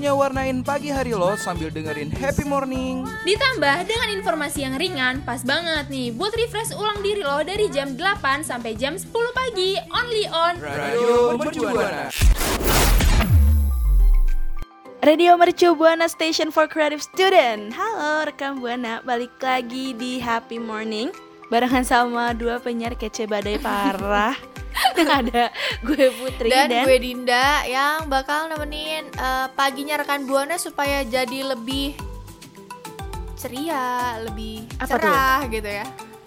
waktunya warnain pagi hari lo sambil dengerin happy morning. Ditambah dengan informasi yang ringan, pas banget nih. Buat refresh ulang diri lo dari jam 8 sampai jam 10 pagi, only on Radio Mercubuana. Radio Mercu Buana Station for Creative Student. Halo rekam Buana, balik lagi di Happy Morning Barengan sama dua penyiar kece badai parah Ada gue Putri dan, dan, gue Dinda yang bakal nemenin eh, paginya rekan buana supaya jadi lebih ceria, lebih Apa cerah gitu ya.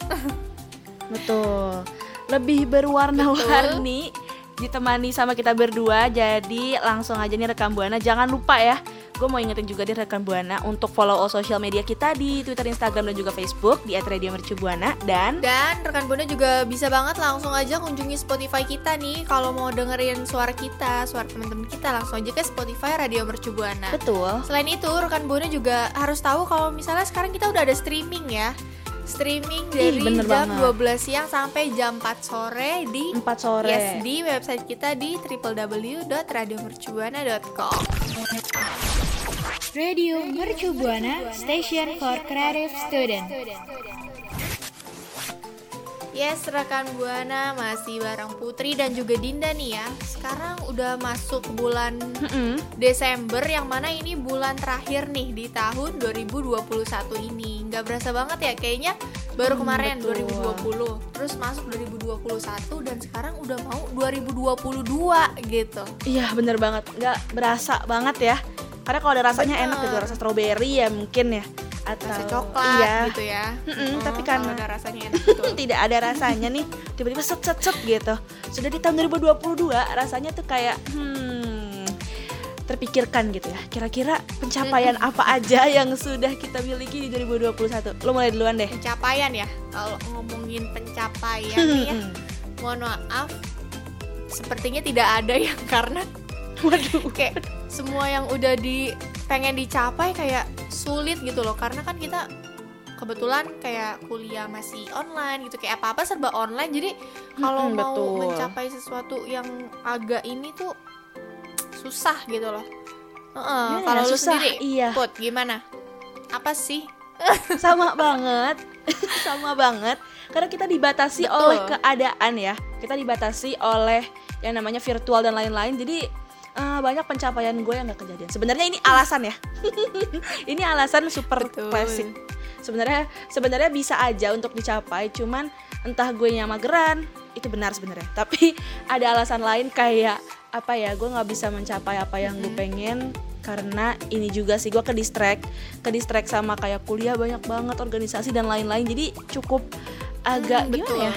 Betul. Lebih berwarna-warni Ditemani sama kita berdua. Jadi langsung aja nih rekam Buana. Jangan lupa ya Gue mau ingetin juga di rekan Buana Untuk follow all social media kita di Twitter, Instagram, dan juga Facebook Di @radiomercubuana Dan Dan rekan buana juga bisa banget langsung aja kunjungi Spotify kita nih kalau mau dengerin suara kita, suara teman-teman kita langsung aja ke Spotify Radio Mercu Buana. betul Selain itu, rekan buana juga harus tahu kalau misalnya sekarang kita udah ada streaming ya. Streaming dari bener jam banget. 12 siang sampai jam 4 sore di 4 sore Yes, di website kita di www.radiomercubuana.com. Radio Mercu Buana Station for Creative Student Yes, rekan Buana masih bareng Putri dan juga Dinda nih ya. Sekarang udah masuk bulan Mm-mm. Desember yang mana ini bulan terakhir nih di tahun 2021 ini. Nggak berasa banget ya kayaknya baru Hmm, kemarin betul. 2020. Terus masuk 2021 dan sekarang udah mau 2022 gitu. Iya bener banget, nggak berasa banget ya Karena kalau ada rasanya Bener. enak gitu, rasa stroberi ya mungkin ya Atau Rasa coklat iya. gitu ya. Mm-mm, Oh, tapi karena- ada rasanya enak betul. Tidak ada rasanya nih, tiba-tiba set set set gitu Sudah di tahun 2022 rasanya tuh kayak hmm terpikirkan gitu ya Kira-kira pencapaian apa aja yang sudah kita miliki di 2021 Lo mulai duluan deh pencapaian ya. Kalau ngomongin pencapaian nih ya. mohon maaf sepertinya tidak ada yang karena Waduh. Kayak semua yang udah di pengen dicapai kayak sulit gitu loh. Karena kan kita kebetulan kayak kuliah masih online gitu. Kayak apa apa serba online. Jadi kalau Mm-mm, mau betul. mencapai sesuatu yang agak ini tuh susah gitu loh. Heeh, Gimana kalau ya, lu susah, sendiri iya. Put gimana? Apa sih? Sama banget. Sama banget. Karena kita dibatasi Betul. oleh keadaan ya. Kita dibatasi oleh yang namanya virtual dan lain-lain. Jadi eh, banyak pencapaian gue yang gak kejadian. Sebenarnya ini alasan ya. Ini alasan super Betul. klasik sebenarnya sebenarnya bisa aja untuk dicapai cuman entah gue nya mageran itu benar sebenarnya. Tapi ada alasan lain kayak apa ya gue nggak bisa mencapai apa yang gue pengen karena ini juga sih gue ke distract ke distract sama kayak kuliah banyak banget organisasi dan lain-lain. Jadi cukup agak Hmm, gimana betul. ya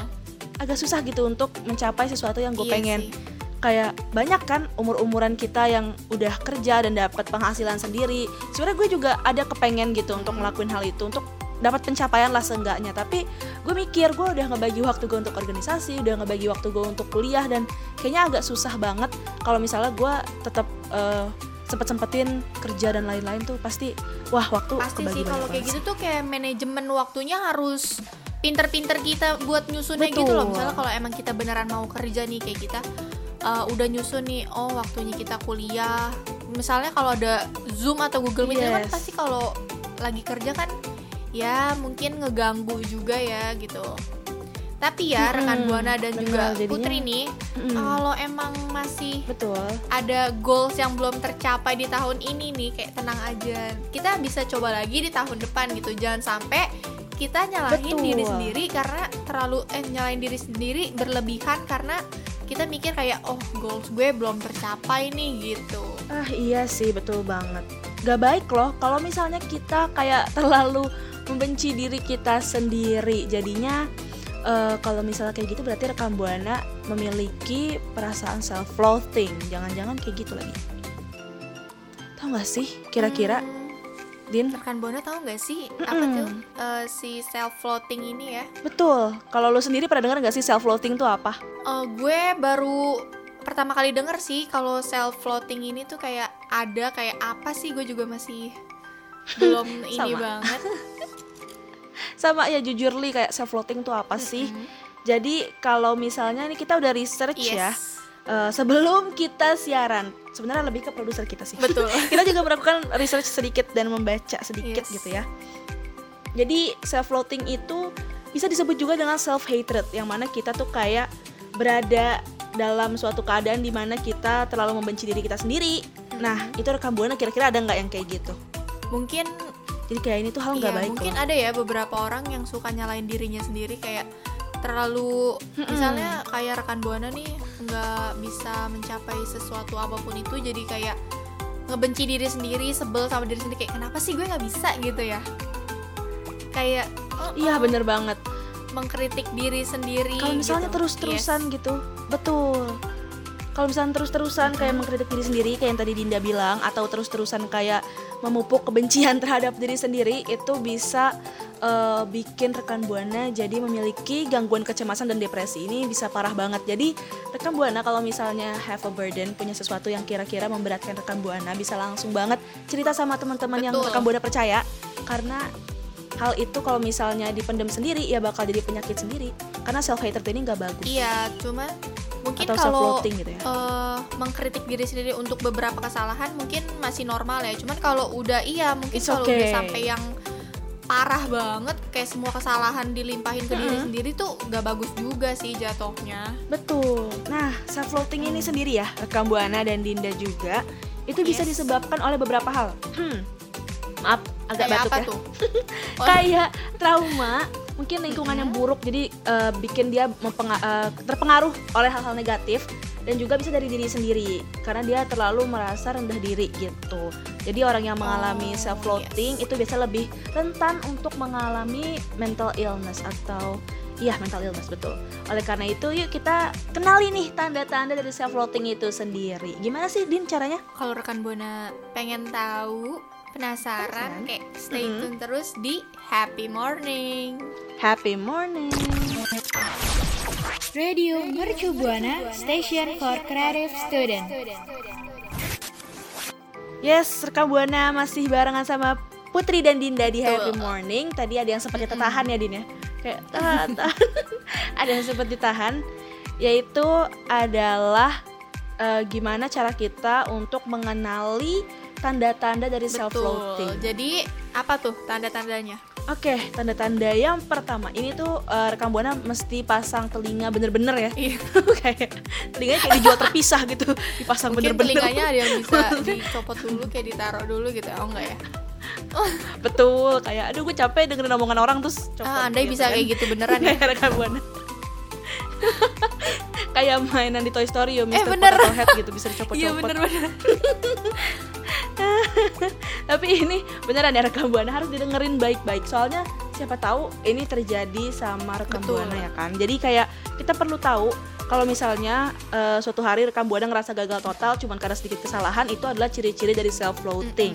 agak susah gitu untuk mencapai sesuatu yang gue Iya pengen. sih. Kayak banyak kan umur-umuran kita yang udah kerja dan dapat penghasilan sendiri. Sebenarnya gue juga ada kepengen gitu untuk ngelakuin hal itu untuk dapat pencapaian lah seenggaknya. Tapi gue mikir gue udah ngebagi waktu gue untuk organisasi udah ngebagi waktu gue untuk kuliah dan kayaknya agak susah banget kalau misalnya gue tetap eh, sempet sempetin kerja dan lain-lain tuh pasti wah waktu pasti sih kalau kayak gitu tuh kayak manajemen waktunya harus pinter-pinter kita buat nyusunnya gitu Betul. loh misalnya kalau emang kita beneran mau kerja nih kayak kita uh, udah nyusun nih oh waktunya kita kuliah. Misalnya kalau ada zoom atau google meet kan Yes. pasti kalau lagi kerja kan ya mungkin ngeganggu juga ya gitu. Tapi ya Mm-mm, rekan buana dan bener, juga jadinya- putri nih Mm-mm. kalau emang masih betul. ada goals yang belum tercapai di tahun ini nih kayak tenang aja. Kita bisa coba lagi di tahun depan gitu. Jangan sampai kita nyalahin Betul. diri sendiri karena terlalu eh nyalahin diri sendiri berlebihan karena kita mikir kayak oh goals gue belum tercapai nih gitu. Ah iya sih betul banget. Gak baik loh kalau misalnya kita kayak terlalu membenci diri kita sendiri. Jadinya eh, kalau misalnya kayak gitu berarti rekam buana memiliki perasaan self loathing jangan-jangan kayak gitu lagi. Tahu nggak sih kira-kira? Hmm, Din rekan Bona tahu nggak sih apa Mm-mm. tuh eh, si self floating ini ya? betul kalau lo sendiri pernah dengar nggak sih self loathing tuh apa Eh, gue baru pertama kali denger sih kalau self floating ini tuh kayak ada kayak apa sih gue juga masih belum ini Sama. banget. sama ya jujur li kayak self loathing tuh apa sih jadi kalau misalnya nih kita udah research ya Yes. eh, sebelum kita siaran sebenarnya lebih ke produser kita sih Betul. kita juga melakukan research sedikit dan membaca sedikit Yes. gitu ya. Jadi self loathing itu bisa disebut juga dengan self hatred yang mana kita tuh kayak berada dalam suatu keadaan di mana kita terlalu membenci diri kita sendiri. Nah, itu rekam buana kira-kira ada nggak yang kayak gitu? Mungkin Jadi kayak ini tuh hal nggak iya, baik mungkin loh. ada ya beberapa orang yang suka nyalain dirinya sendiri kayak terlalu misalnya kayak rekan buana nih nggak bisa mencapai sesuatu apa pun itu jadi kayak ngebenci diri sendiri sebel sama diri sendiri kayak kenapa sih gue nggak bisa gitu ya kayak oh, Iya bener banget. mengkritik diri sendiri Kalau misalnya gitu. terus-terusan Yes. gitu, betul. Kalau misalnya terus-terusan kayak mengkritik diri sendiri kayak yang tadi Dinda bilang atau terus-terusan kayak memupuk kebencian terhadap diri sendiri itu bisa eh, bikin rekan buana jadi memiliki gangguan kecemasan dan depresi. Ini bisa parah banget. Jadi rekan buana kalau misalnya have a burden punya sesuatu yang kira-kira memberatkan rekan buana bisa langsung banget cerita sama teman-teman yang rekan buana percaya. Karena hal itu kalau misalnya dipendam sendiri ya bakal jadi penyakit sendiri. Karena self hatred ini nggak bagus. Iya cuma mungkin atau kalau gitu ya? eh, mengkritik diri sendiri untuk beberapa kesalahan mungkin masih normal ya. Cuman kalau udah iya mungkin It's kalau udah sampai yang parah banget kayak semua kesalahan dilimpahin ke diri sendiri tuh gak bagus juga sih jatuhnya. Betul. Nah self loathing ini sendiri ya rekam buana dan dinda juga itu bisa Yes. disebabkan oleh beberapa hal. Hmm, maaf agak kayak batuk apa ya. tuh? Oh. kayak trauma mungkin lingkungan yang buruk jadi eh, bikin dia eh, terpengaruh oleh hal-hal negatif dan juga bisa dari diri sendiri karena dia terlalu merasa rendah diri gitu jadi orang yang mengalami Oh, self loathing yes. itu biasa lebih rentan untuk mengalami mental illness atau Iya mental illness betul. Oleh karena itu yuk kita kenali nih tanda-tanda dari self loathing itu sendiri. Gimana sih Din caranya? kalau rekan buana pengen tahu Penasaran? penasaran kayak stay Mm-mm. tune terus di Happy Morning Happy morning. Radio Mercu Buana Station for Creative Student. Yes, rekam buana masih barengan sama Putri dan Dinda di Happy. Morning. Tadi ada yang sempat kita tahan ya Din ya. Kayak tahan, tahan. ada yang sempat ditahan yaitu adalah eh, gimana cara kita untuk mengenali tanda-tanda dari self betul loathing. jadi apa tuh tanda-tandanya Oke, tanda-tanda yang pertama ini tuh eh, rekam buana mesti pasang telinga bener-bener ya. Iya. kayak telinganya kayak dijual terpisah gitu, dipasang mungkin bener-bener. telinganya ada yang bisa dicopot dulu kayak ditaruh dulu gitu oh enggak ya Betul, kayak aduh gue capek dengerin omongan orang terus copot. ah, andai bisa kan. kayak gitu beneran ya rekam buana. kayak mainan di Toy Story ya, Mr. Eh, bener. Potato Head gitu bisa dicopot-copot. iya bener-bener Tapi ini beneran ya rekam buana harus didengerin baik-baik. Soalnya siapa tahu ini terjadi sama rekam Betul. buana ya kan. Jadi kayak kita perlu tahu kalau misalnya eh, suatu hari rekam buana ngerasa gagal total cuman karena sedikit kesalahan itu adalah ciri-ciri dari self loathing.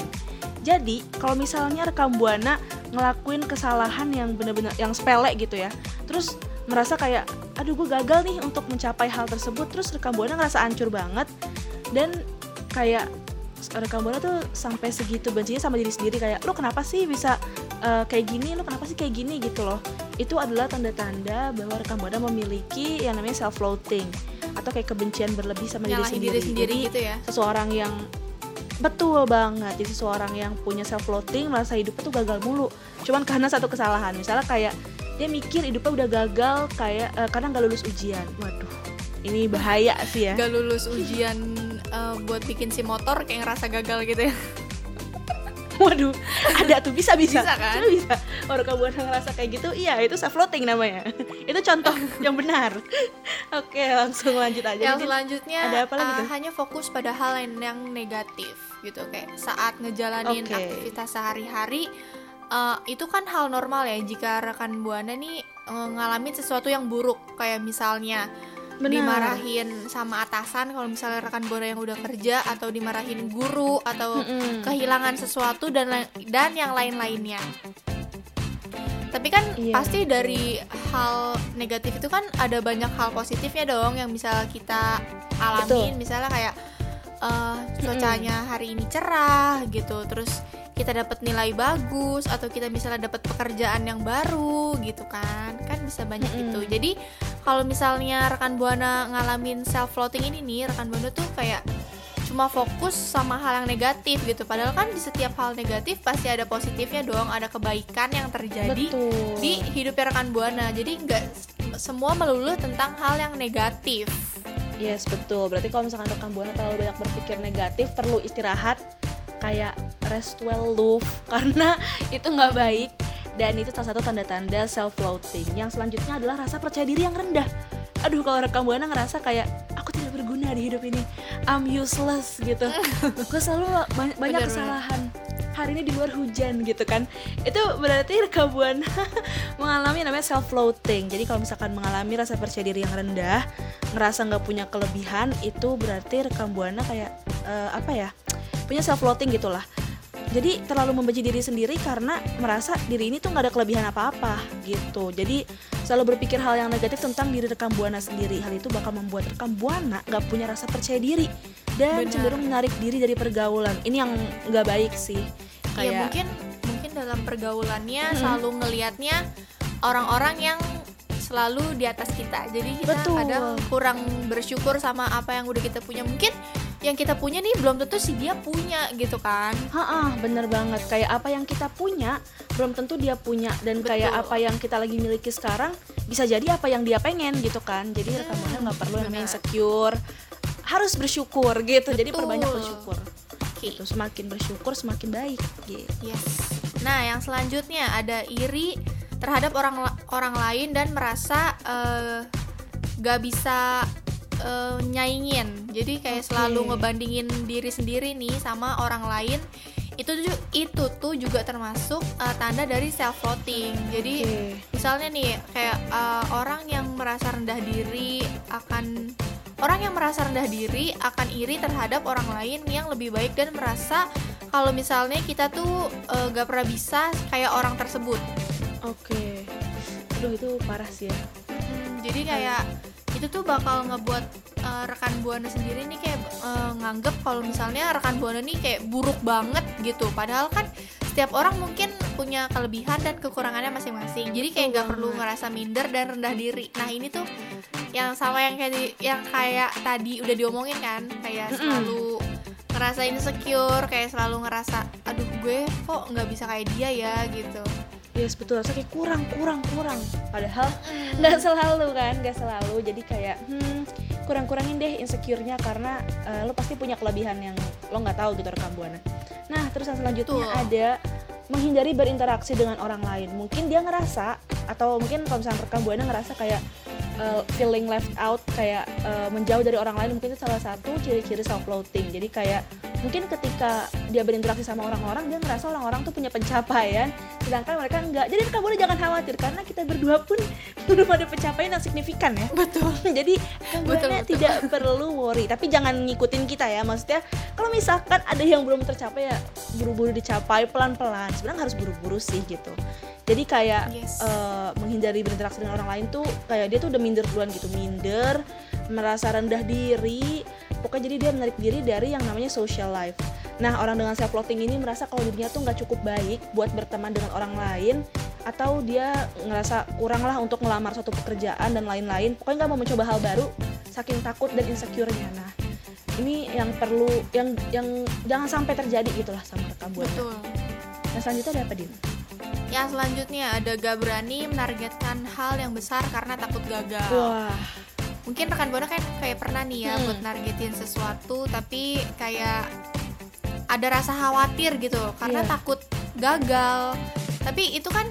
Jadi kalau misalnya rekam buana ngelakuin kesalahan yang bener-bener yang sepele gitu ya, terus merasa kayak aduh gue gagal nih untuk mencapai hal tersebut, terus rekam buana ngerasa hancur banget dan kayak rekam buana tuh sampai segitu bencinya sama diri sendiri kayak lo kenapa sih bisa eh, kayak gini? Lo kenapa sih kayak gini? Gitu loh. Itu adalah tanda-tanda bahwa rekam buana memiliki yang namanya self loathing atau kayak kebencian berlebih sama diri sendiri diri sendiri. Jadi, gitu ya? seseorang yang betul banget jadi seseorang yang punya self loathing merasa hidupnya tuh gagal mulu. Cuman karena satu kesalahan misalnya kayak dia mikir hidupnya udah gagal kayak eh, karena nggak lulus ujian. Waduh ini bahaya sih ya. Gak lulus ujian eh, buat bikin si motor kayak ngerasa gagal gitu ya Waduh, ada tuh bisa bisa, Bisa kan? Bisa. Orang kamu ngerasa kayak gitu, iya itu self floating namanya. itu contoh yang benar. Oke, langsung lanjut aja. yang selanjutnya ada apa lagi tuh? hanya fokus pada hal yang, yang negatif gitu kayak saat ngejalanin Oke. aktivitas sehari-hari eh, itu kan hal normal ya jika rekan buana nih ngalamin sesuatu yang buruk kayak misalnya Benar. dimarahin sama atasan kalau misalnya rekan buana yang udah kerja atau dimarahin guru atau Mm-mm. kehilangan sesuatu dan dan yang lain-lainnya. Tapi kan Iya, pasti betul. dari hal negatif itu kan ada banyak hal positifnya dong yang bisa kita alamin. Misalnya kayak eh, cuacanya hari ini cerah gitu, terus kita dapat nilai bagus atau kita misalnya dapat pekerjaan yang baru gitu kan. Kan bisa banyak Mm-mm. itu. Jadi kalau misalnya rekan buana ngalamin self floating ini nih, rekan buana tuh kayak cuma fokus sama hal yang negatif gitu. Padahal kan di setiap hal negatif pasti ada positifnya dong, ada kebaikan yang terjadi Betul. di hidupnya rekan buana. Jadi nggak s- semua melulu tentang hal yang negatif. Yes betul. Berarti kalau misalkan rekan buana terlalu banyak berpikir negatif, perlu istirahat, kayak rest well love, karena itu nggak baik. Dan itu salah satu tanda-tanda self loathing. Yang selanjutnya adalah rasa percaya diri yang rendah. Aduh kalau rekan buana ngerasa kayak aku tidak berguna di hidup ini, I'm useless gitu. Gue selalu ba- banyak Bener-bener. kesalahan. Hari ini di luar hujan gitu kan. Itu berarti rekan buana mengalami namanya self loathing. Jadi kalau misalkan mengalami rasa percaya diri yang rendah, ngerasa nggak punya kelebihan, itu berarti rekam buana kayak eh, apa ya? Punya self loathing gitulah. Jadi terlalu membenci diri sendiri karena merasa diri ini tuh nggak ada kelebihan apa-apa gitu. Jadi selalu berpikir hal yang negatif tentang diri rekam buana sendiri. Hal itu bakal membuat rekam buana nggak punya rasa percaya diri dan Benar. cenderung menarik diri dari pergaulan. Ini yang nggak baik sih. Ya Kayak mungkin mungkin dalam pergaulannya Mm-mm. selalu ngelihatnya orang-orang yang selalu di atas kita. Jadi kita Betul. kadang kurang bersyukur sama apa yang udah kita punya. Mungkin yang kita punya nih belum tentu si dia punya gitu kan. Ha bener banget. Kayak apa yang kita punya belum tentu dia punya dan kayak Betul. apa yang kita lagi miliki sekarang bisa jadi apa yang dia pengen gitu kan. Jadi rekam buana nggak perlu yang insecure. Harus bersyukur gitu. Jadi Betul. perbanyak bersyukur. Oke. Gitu. Semakin bersyukur semakin baik gitu. Yes. Nah, yang selanjutnya ada iri terhadap orang orang lain dan merasa eh, gak bisa eh, nyaingin. Jadi kayak Oke. selalu ngebandingin diri sendiri nih sama orang lain. Itu tuh itu tuh juga termasuk eh, tanda dari self loathing. Jadi misalnya nih kayak eh, orang yang merasa rendah diri akan orang yang merasa rendah diri akan iri terhadap orang lain yang lebih baik dan merasa kalau misalnya kita tuh eh, gak pernah bisa kayak orang tersebut Oke. Aduh itu parah sih ya. Hmm, jadi kayak itu tuh bakal ngebuat eh, rekan buana sendiri nih kayak eh, nganggep kalau misalnya rekan buana nih kayak buruk banget gitu. Padahal kan setiap orang mungkin punya kelebihan dan kekurangannya masing-masing. Jadi kayak nggak perlu ngerasa minder dan rendah diri. Nah ini tuh yang sama yang kayak di- yang kayak tadi udah diomongin kan kayak selalu ngerasa insecure kayak selalu ngerasa aduh gue kok nggak bisa kayak dia ya gitu Yes betul, rasanya kayak kurang, kurang, kurang. Padahal nggak selalu kan, nggak selalu. Jadi kayak, hmm, kurang-kurangin deh insecure-nya Karena eh, lo pasti punya kelebihan yang lo nggak tahu gitu rekam buana. Nah terus yang selanjutnya Betul. ada menghindari berinteraksi dengan orang lain. Mungkin dia ngerasa, atau mungkin kalau misalnya rekam buana ngerasa kayak eh, feeling left out Kayak eh, menjauh dari orang lain Mungkin itu salah satu ciri-ciri self-loathing. Jadi kayak mungkin ketika dia berinteraksi sama orang-orang dia ngerasa orang-orang tuh punya pencapaian sedangkan mereka enggak. Jadi rekam buana jangan khawatir karena kita berdua pun belum ada pencapaian yang signifikan ya. Betul. Jadi betul. tidak perlu worry. Tapi jangan ngikutin kita ya maksudnya kalau misalkan ada yang belum tercapai ya buru-buru dicapai pelan-pelan. Sebenarnya harus buru-buru sih gitu. Jadi kayak Yes. eh, menghindari berinteraksi dengan orang lain tuh kayak dia tuh udah minder duluan gitu. Minder merasa rendah diri pokoknya jadi dia menarik diri dari yang namanya social life. Nah orang dengan self loathing ini merasa kalau dirinya tuh nggak cukup baik buat berteman dengan orang lain atau dia ngerasa kurang lah untuk ngelamar suatu pekerjaan dan lain-lain. Pokoknya nggak mau mencoba hal baru saking takut dan insecure-nya. Nah ini yang perlu yang yang jangan sampai terjadi gitulah sama rekam buana betul. Nah selanjutnya ada apa din? Yang selanjutnya ada gak berani menargetkan hal yang besar karena takut gagal. wah Mungkin rekan buana kan kayak pernah nih ya Hmm. buat nargetin sesuatu tapi kayak ada rasa khawatir gitu karena Iya. takut gagal. Tapi itu kan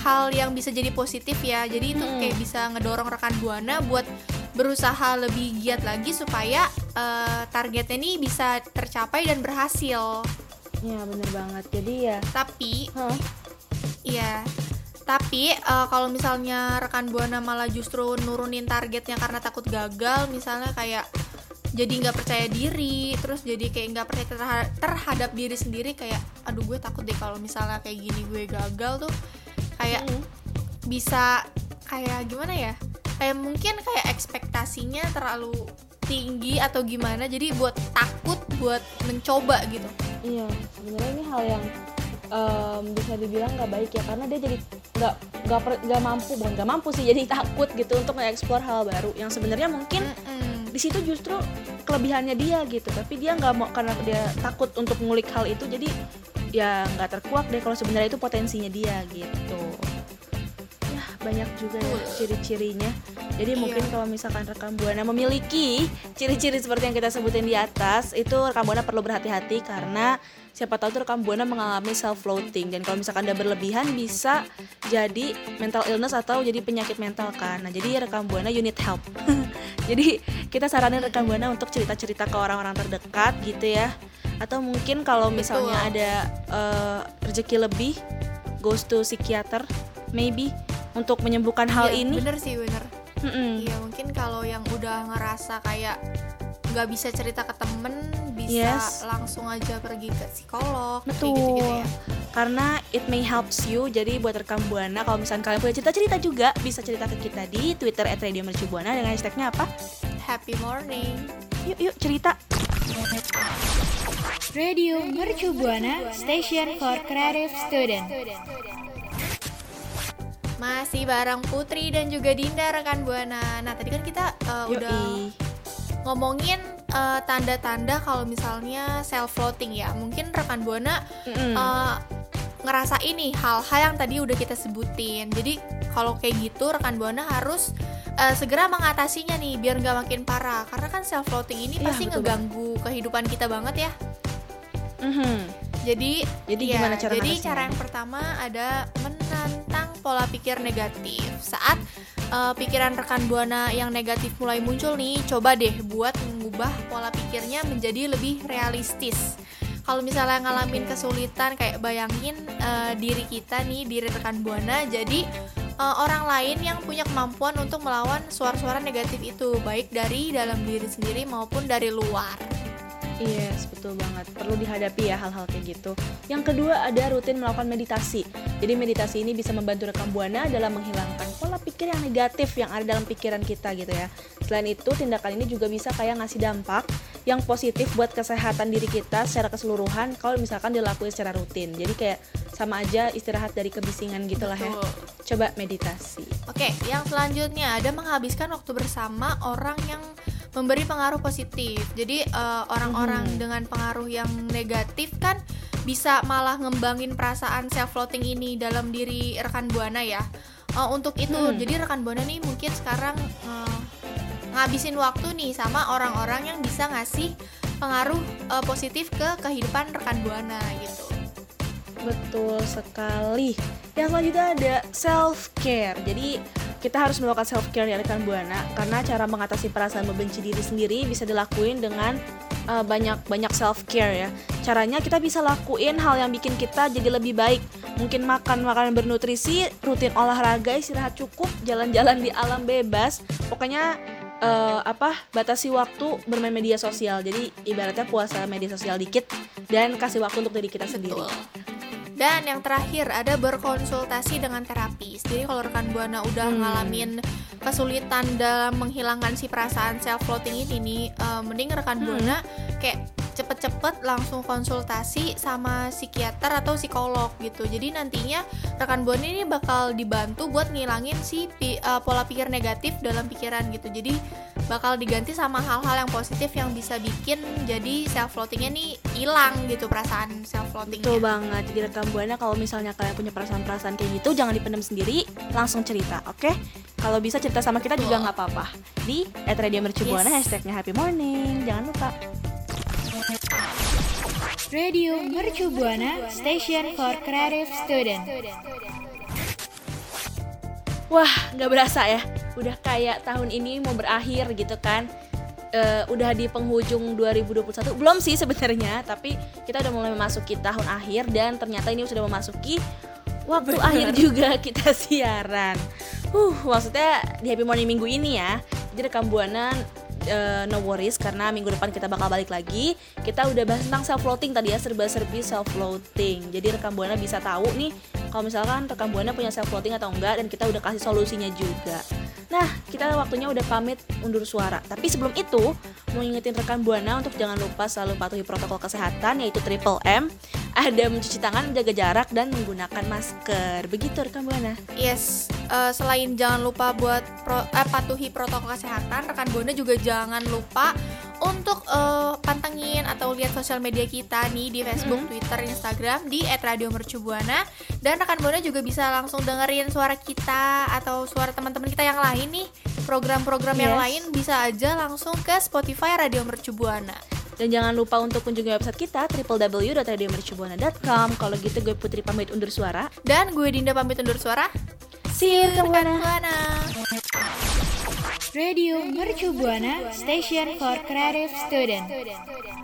hal yang bisa jadi positif ya. Jadi itu Hmm. kayak bisa ngedorong rekan buana buat berusaha lebih giat lagi supaya eh, targetnya ini bisa tercapai dan berhasil. ya bener banget jadi ya Tapi Hah? Iya. Tapi eh, kalau misalnya rekan buana malah justru nurunin targetnya karena takut gagal, misalnya kayak jadi nggak percaya diri, terus jadi kayak nggak percaya terha- terhadap diri sendiri kayak, aduh gue takut deh kalau misalnya kayak gini gue gagal tuh kayak bisa kayak gimana ya? Kayak mungkin kayak ekspektasinya terlalu tinggi atau gimana, jadi buat takut buat mencoba gitu. Iya, sebenarnya ini hal yang em, bisa dibilang nggak baik ya karena dia jadi nggak nggak nggak mampu bukan nggak mampu sih jadi takut gitu untuk nge-explore hal baru. Yang sebenarnya mungkin di situ justru kelebihannya dia gitu tapi dia nggak mau karena dia takut untuk ngulik hal itu jadi ya nggak terkuak deh kalau sebenarnya itu potensinya dia gitu banyak juga ya ciri-cirinya. Jadi Iya. mungkin kalau misalkan rekan buana memiliki ciri-ciri seperti yang kita sebutin di atas itu rekan buana perlu berhati-hati karena siapa tahu tuh rekan buana mengalami self floating dan kalau misalkan udah berlebihan bisa jadi mental illness atau jadi penyakit mental kan. Nah jadi rekan buana you need help. Jadi kita saranin rekan buana untuk cerita-cerita ke orang-orang terdekat gitu ya. Atau mungkin kalau misalnya Betul. ada eh, rezeki lebih goes to psikiater maybe untuk menyembuhkan hal Iya, ini bener sih bener. Iya mungkin kalau yang udah ngerasa kayak nggak bisa cerita ke temen bisa Yes. langsung aja pergi ke psikolog kayak Betul. gitu-gitu ya. Karena it may helps you. Jadi buat rekam buana kalau misalnya kalian punya cerita-cerita juga bisa cerita ke kita di Twitter @radiomercubuana dengan hashtagnya apa? Happy morning. Yuk yuk cerita. Radio Mercu Buana Station for Creative Student. Masih bareng Putri dan juga Dinda rekan buana. Nah tadi kan kita uh, Yoi. udah ngomongin uh, tanda-tanda kalau misalnya self floating ya. Mungkin rekan buana Mm-mm. uh, ngerasa ini hal-hal yang tadi udah kita sebutin. Jadi kalau kayak gitu rekan buana harus uh, segera mengatasinya nih biar nggak makin parah. Karena kan self floating ini Iya, pasti ngeganggu kehidupan kita banget ya. Mhm. Jadi Jadi ya, gimana cara Jadi cara yang pertama ada menantang pola pikir negatif. Saat uh, pikiran rekan buana yang negatif mulai muncul nih, coba deh buat mengubah pola pikirnya menjadi lebih realistis. Kalau misalnya ngalamin kesulitan kayak bayangin uh, diri kita nih, diri rekan buana jadi uh, orang lain yang punya kemampuan untuk melawan suara-suara negatif itu, baik dari dalam diri sendiri maupun dari luar. Yes, betul banget. Perlu dihadapi ya hal-hal kayak gitu. Yang kedua ada rutin melakukan meditasi. Jadi meditasi ini bisa membantu rekam buana dalam menghilangkan pola pikir yang negatif yang ada dalam pikiran kita gitu ya. Selain itu, tindakan ini juga bisa kayak ngasih dampak yang positif buat kesehatan diri kita secara keseluruhan kalau misalkan dilakuin secara rutin. Jadi kayak sama aja istirahat dari kebisingan gitu lah ya. Coba meditasi. Oke, yang selanjutnya ada menghabiskan waktu bersama orang yang memberi pengaruh positif. Jadi eh, orang-orang Mhm. dengan pengaruh yang negatif kan bisa malah ngembangin perasaan self floating ini dalam diri rekan buana ya. Eh, untuk itu, Hmm. jadi rekan buana nih mungkin sekarang eh, ngabisin waktu nih sama orang-orang yang bisa ngasih pengaruh eh, positif ke kehidupan rekan buana gitu. Betul sekali. Yang selanjutnya ada self care. Jadi kita harus melakukan self care ya rekan buana karena cara mengatasi perasaan membenci diri sendiri bisa dilakuin dengan uh, banyak banyak self care ya. Caranya kita bisa lakuin hal yang bikin kita jadi lebih baik. Mungkin makan makanan bernutrisi, rutin olahraga, istirahat cukup, jalan-jalan di alam bebas. Pokoknya eh, apa batasi waktu bermain media sosial. Jadi ibaratnya puasa media sosial dikit dan kasih waktu untuk diri kita sendiri. Dan yang terakhir ada berkonsultasi dengan terapis. Jadi kalau rekan buana udah Hmm. ngalamin kesulitan dalam menghilangkan si perasaan self floating ini nih, eh, mending rekan Hmm. buana kayak cepet-cepet langsung konsultasi sama psikiater atau psikolog gitu. Jadi nantinya rekan buana ini bakal dibantu buat ngilangin si pi- eh, pola pikir negatif dalam pikiran gitu. Jadi bakal diganti sama hal-hal yang positif yang bisa bikin jadi self floatingnya nih hilang gitu perasaan self floatingnya. Betul banget. Jadi rekam buana kalau misalnya kalian punya perasaan-perasaan kayak gitu jangan dipendam sendiri, langsung cerita, oke? Kalau bisa cerita sama kita juga nggak apa-apa. Di @radiomercubuana Yes. hashtagnya happy morning. Jangan lupa. Radio Mercu Buana Station for Creative Student. Wah, nggak berasa ya. Udah kayak tahun ini mau berakhir gitu kan. Eh, udah di penghujung 2021 belum sih sebenarnya tapi kita udah mulai memasuki tahun akhir dan ternyata ini sudah memasuki waktu akhir juga kita siaran. Uh, maksudnya di Happy Morning minggu ini ya. Jadi rekam buana eh, no worries karena minggu depan kita bakal balik lagi. Kita udah bahas tentang self floating tadi ya, serba-serbi self floating. Jadi rekam buana bisa tahu nih kalau misalkan rekam buana punya self floating atau enggak dan kita udah kasih solusinya juga. Nah, kita waktunya udah pamit undur suara. Tapi sebelum itu, mau ingetin rekan Buana untuk jangan lupa selalu patuhi protokol kesehatan yaitu triple M. Ada mencuci tangan, menjaga jarak dan menggunakan masker. Begitu rekan Buana. Yes, eh, selain jangan lupa buat pro- eh, patuhi protokol kesehatan, rekan Buana juga jangan lupa untuk eh, pantengin atau lihat sosial media kita nih di Facebook, Twitter, Instagram di @radiomercubuana dan rekan Buana juga bisa langsung dengerin suara kita atau suara teman-teman kita yang lain nih. Program-program yang Yes. lain bisa aja langsung ke Spotify Radio Mercubuana. Dan jangan lupa untuk kunjungi website kita www.radiomercubuana.com. Kalau gitu gue Putri pamit undur suara. Dan gue Dinda pamit undur suara. See you Buana. Buana. Radio Mercu Buana Station for Creative Student.